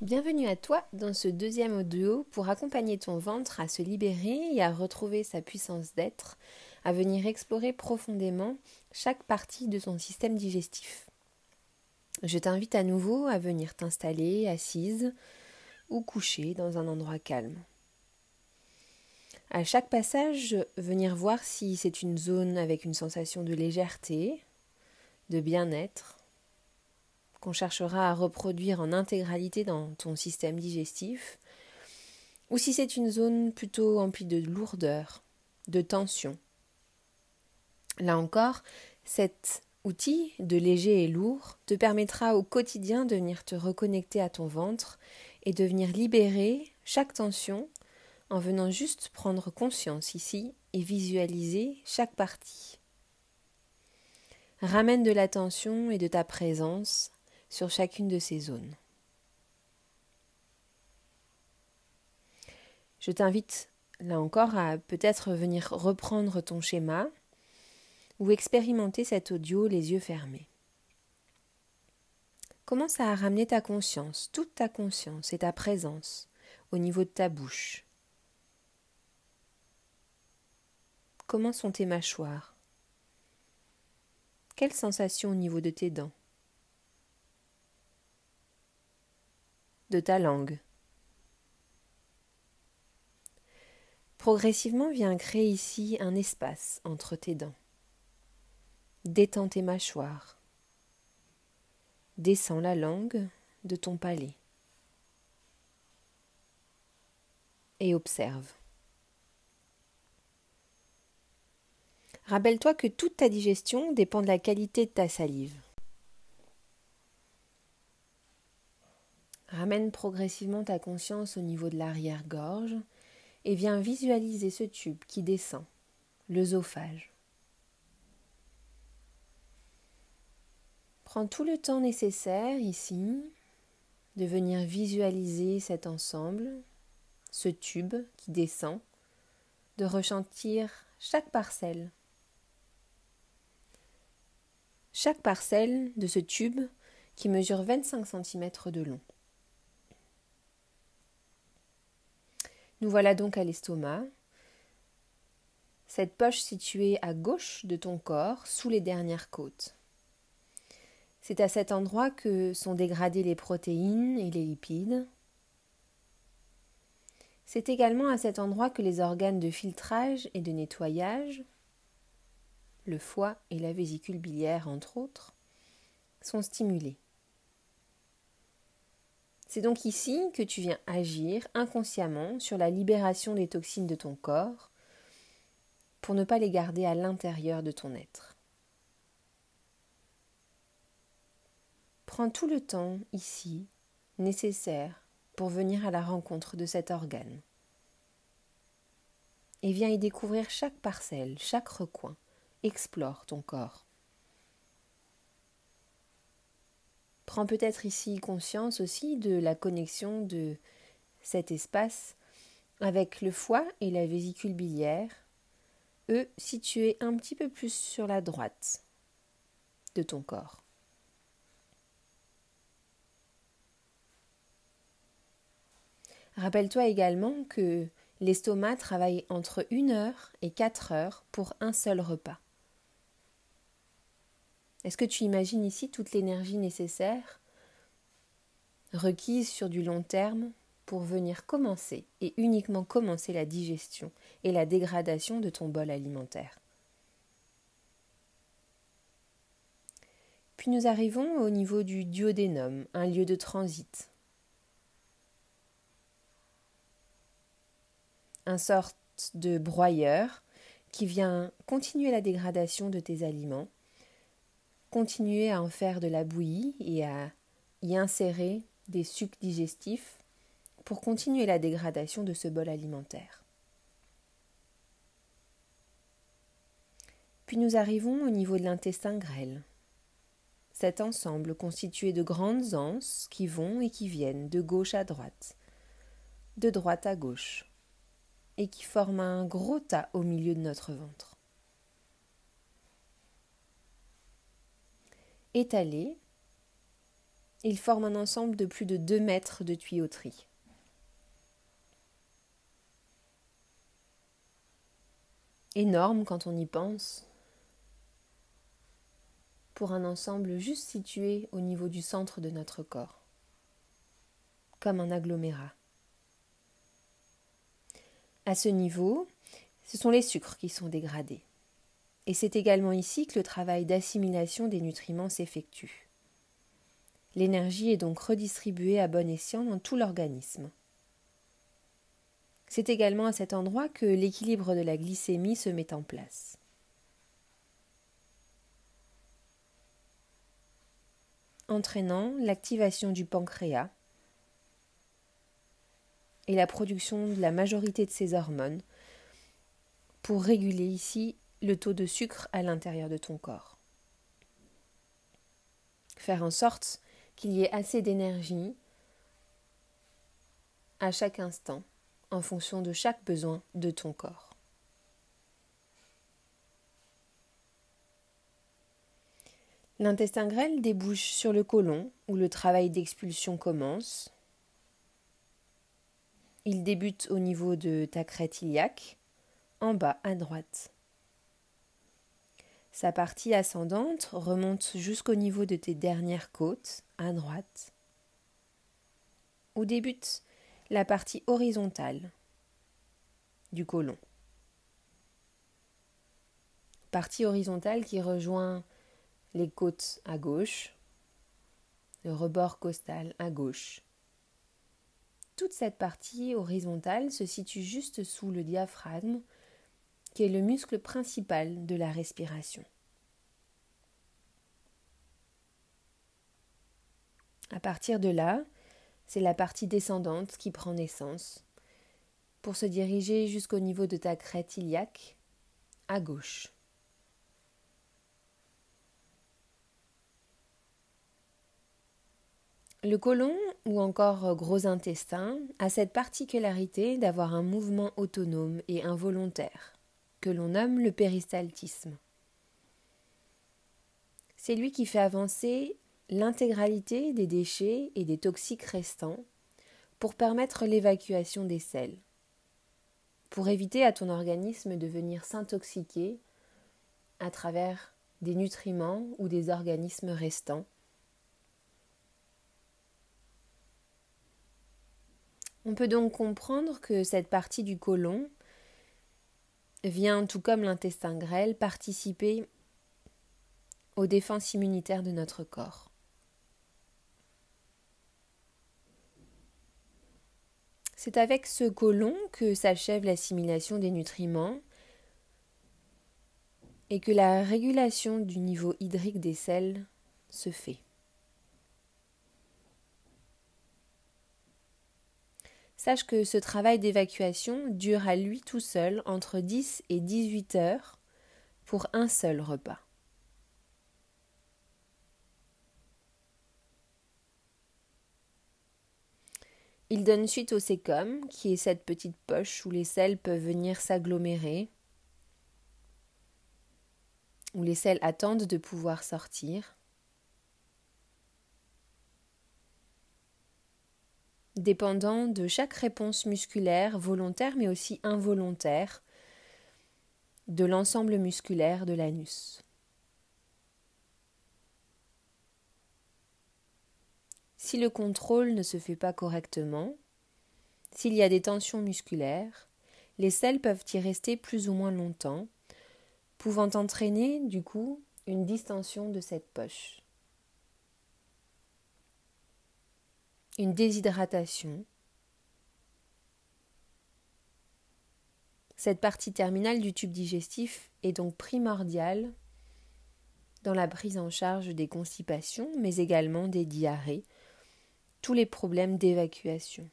Bienvenue à toi dans ce deuxième audio pour accompagner ton ventre à se libérer et à retrouver sa puissance d'être, à venir explorer profondément chaque partie de ton système digestif. Je t'invite à nouveau à venir t'installer assise ou couchée dans un endroit calme. À chaque passage, venir voir si c'est une zone avec une sensation de légèreté, de bien-être, cherchera à reproduire en intégralité dans ton système digestif, ou si c'est une zone plutôt emplie de lourdeur, de tension. Là encore, cet outil de léger et lourd te permettra au quotidien de venir te reconnecter à ton ventre et de venir libérer chaque tension en venant juste prendre conscience ici et visualiser chaque partie. Ramène de l'attention et de ta présence sur chacune de ces zones. Je t'invite là encore à peut-être venir reprendre ton schéma ou expérimenter cet audio les yeux fermés. Commence à ramener ta conscience, toute ta conscience et ta présence au niveau de ta bouche. Comment sont tes mâchoires? Quelles sensations au niveau de tes dents? De ta langue. Progressivement viens créer ici un espace entre tes dents. Détends tes mâchoires. Descends la langue de ton palais. Et observe. Rappelle-toi que toute ta digestion dépend de la qualité de ta salive. Ramène progressivement ta conscience au niveau de l'arrière-gorge et viens visualiser ce tube qui descend, l'œsophage. Prends tout le temps nécessaire ici de venir visualiser cet ensemble, ce tube qui descend, de ressentir chaque parcelle. Chaque parcelle de ce tube qui mesure 25 cm de long. Nous voilà donc à l'estomac, cette poche située à gauche de ton corps, sous les dernières côtes. C'est à cet endroit que sont dégradées les protéines et les lipides. C'est également à cet endroit que les organes de filtrage et de nettoyage, le foie et la vésicule biliaire entre autres, sont stimulés. C'est donc ici que tu viens agir inconsciemment sur la libération des toxines de ton corps pour ne pas les garder à l'intérieur de ton être. Prends tout le temps ici nécessaire pour venir à la rencontre de cet organe. Et viens y découvrir chaque parcelle, chaque recoin. Explore ton corps. Prends peut-être ici conscience aussi de la connexion de cet espace avec le foie et la vésicule biliaire, eux situés un petit peu plus sur la droite de ton corps. Rappelle-toi également que l'estomac travaille entre une heure et quatre heures pour un seul repas. Est-ce que tu imagines ici toute l'énergie nécessaire requise sur du long terme pour venir commencer et uniquement commencer la digestion et la dégradation de ton bol alimentaire? Puis nous arrivons au niveau du duodénum, un lieu de transit. Un sorte de broyeur qui vient continuer la dégradation de tes aliments continuer à en faire de la bouillie et à y insérer des sucs digestifs pour continuer la dégradation de ce bol alimentaire. Puis nous arrivons au niveau de l'intestin grêle. Cet ensemble constitué de grandes anses qui vont et qui viennent de gauche à droite, de droite à gauche, et qui forment un gros tas au milieu de notre ventre. Étalé, il forme un ensemble de plus de 2 mètres de tuyauterie. Énorme quand on y pense, pour un ensemble juste situé au niveau du centre de notre corps, comme un agglomérat. À ce niveau, ce sont les sucres qui sont dégradés. Et c'est également ici que le travail d'assimilation des nutriments s'effectue. L'énergie est donc redistribuée à bon escient dans tout l'organisme. C'est également à cet endroit que l'équilibre de la glycémie se met en place. entraînant l'activation du pancréas, et la production de la majorité de ces hormones pour réguler ici le taux de sucre à l'intérieur de ton corps. Faire en sorte qu'il y ait assez d'énergie à chaque instant en fonction de chaque besoin de ton corps. L'intestin grêle débouche sur le côlon où le travail d'expulsion commence il débute au niveau de ta crête iliaque, en bas à droite. Sa partie ascendante remonte jusqu'au niveau de tes dernières côtes, à droite, où débute la partie horizontale du côlon. Partie horizontale qui rejoint les côtes à gauche, le rebord costal à gauche, toute cette partie horizontale se situe juste sous le diaphragme, qui est le muscle principal de la respiration. À partir de là, c'est la partie descendante qui prend naissance pour se diriger jusqu'au niveau de ta crête iliaque à gauche. Le côlon ou encore gros intestin a cette particularité d'avoir un mouvement autonome et involontaire, que l'on nomme le péristaltisme. C'est lui qui fait avancer l'intégralité des déchets et des toxiques restants pour permettre l'évacuation des sels, pour éviter à ton organisme de venir s'intoxiquer à travers des nutriments ou des organismes restants On peut donc comprendre que cette partie du côlon vient, tout comme l'intestin grêle, participer aux défenses immunitaires de notre corps. C'est avec ce côlon que s'achève l'assimilation des nutriments et que la régulation du niveau hydrique des sels se fait. Sache que ce travail d'évacuation dure à lui tout seul entre 10 et 18 heures pour un seul repas. Il donne suite au sécom, qui est cette petite poche où les sels peuvent venir s'agglomérer, où les sels attendent de pouvoir sortir. Dépendant de chaque réponse musculaire, volontaire mais aussi involontaire, de l'ensemble musculaire de l'anus. Si le contrôle ne se fait pas correctement, s'il y a des tensions musculaires, les selles peuvent y rester plus ou moins longtemps, pouvant entraîner du coup une distension de cette poche. Une déshydratation. Cette partie terminale du tube digestif est donc primordiale dans la prise en charge des constipations, mais également des diarrhées, tous les problèmes d'évacuation.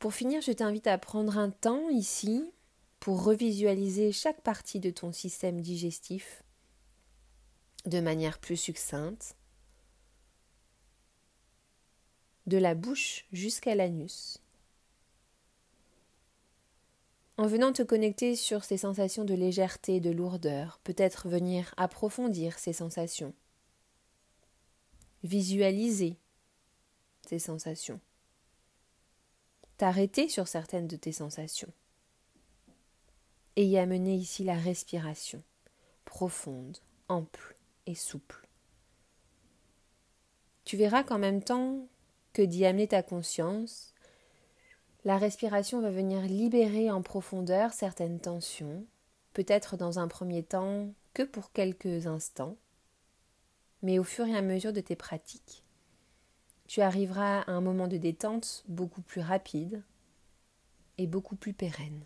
Pour finir, je t'invite à prendre un temps ici pour revisualiser chaque partie de ton système digestif de manière plus succincte, de la bouche jusqu'à l'anus, En venant te connecter sur ces sensations de légèreté, de lourdeur, peut-être venir approfondir ces sensations. Visualiser ces sensations. T'arrêter sur certaines de tes sensations. Et y amener ici la respiration, profonde, ample souple. Tu verras qu'en même temps que d'y amener ta conscience, la respiration va venir libérer en profondeur certaines tensions, peut-être dans un premier temps que pour quelques instants, mais au fur et à mesure de tes pratiques, tu arriveras à un moment de détente beaucoup plus rapide et beaucoup plus pérenne.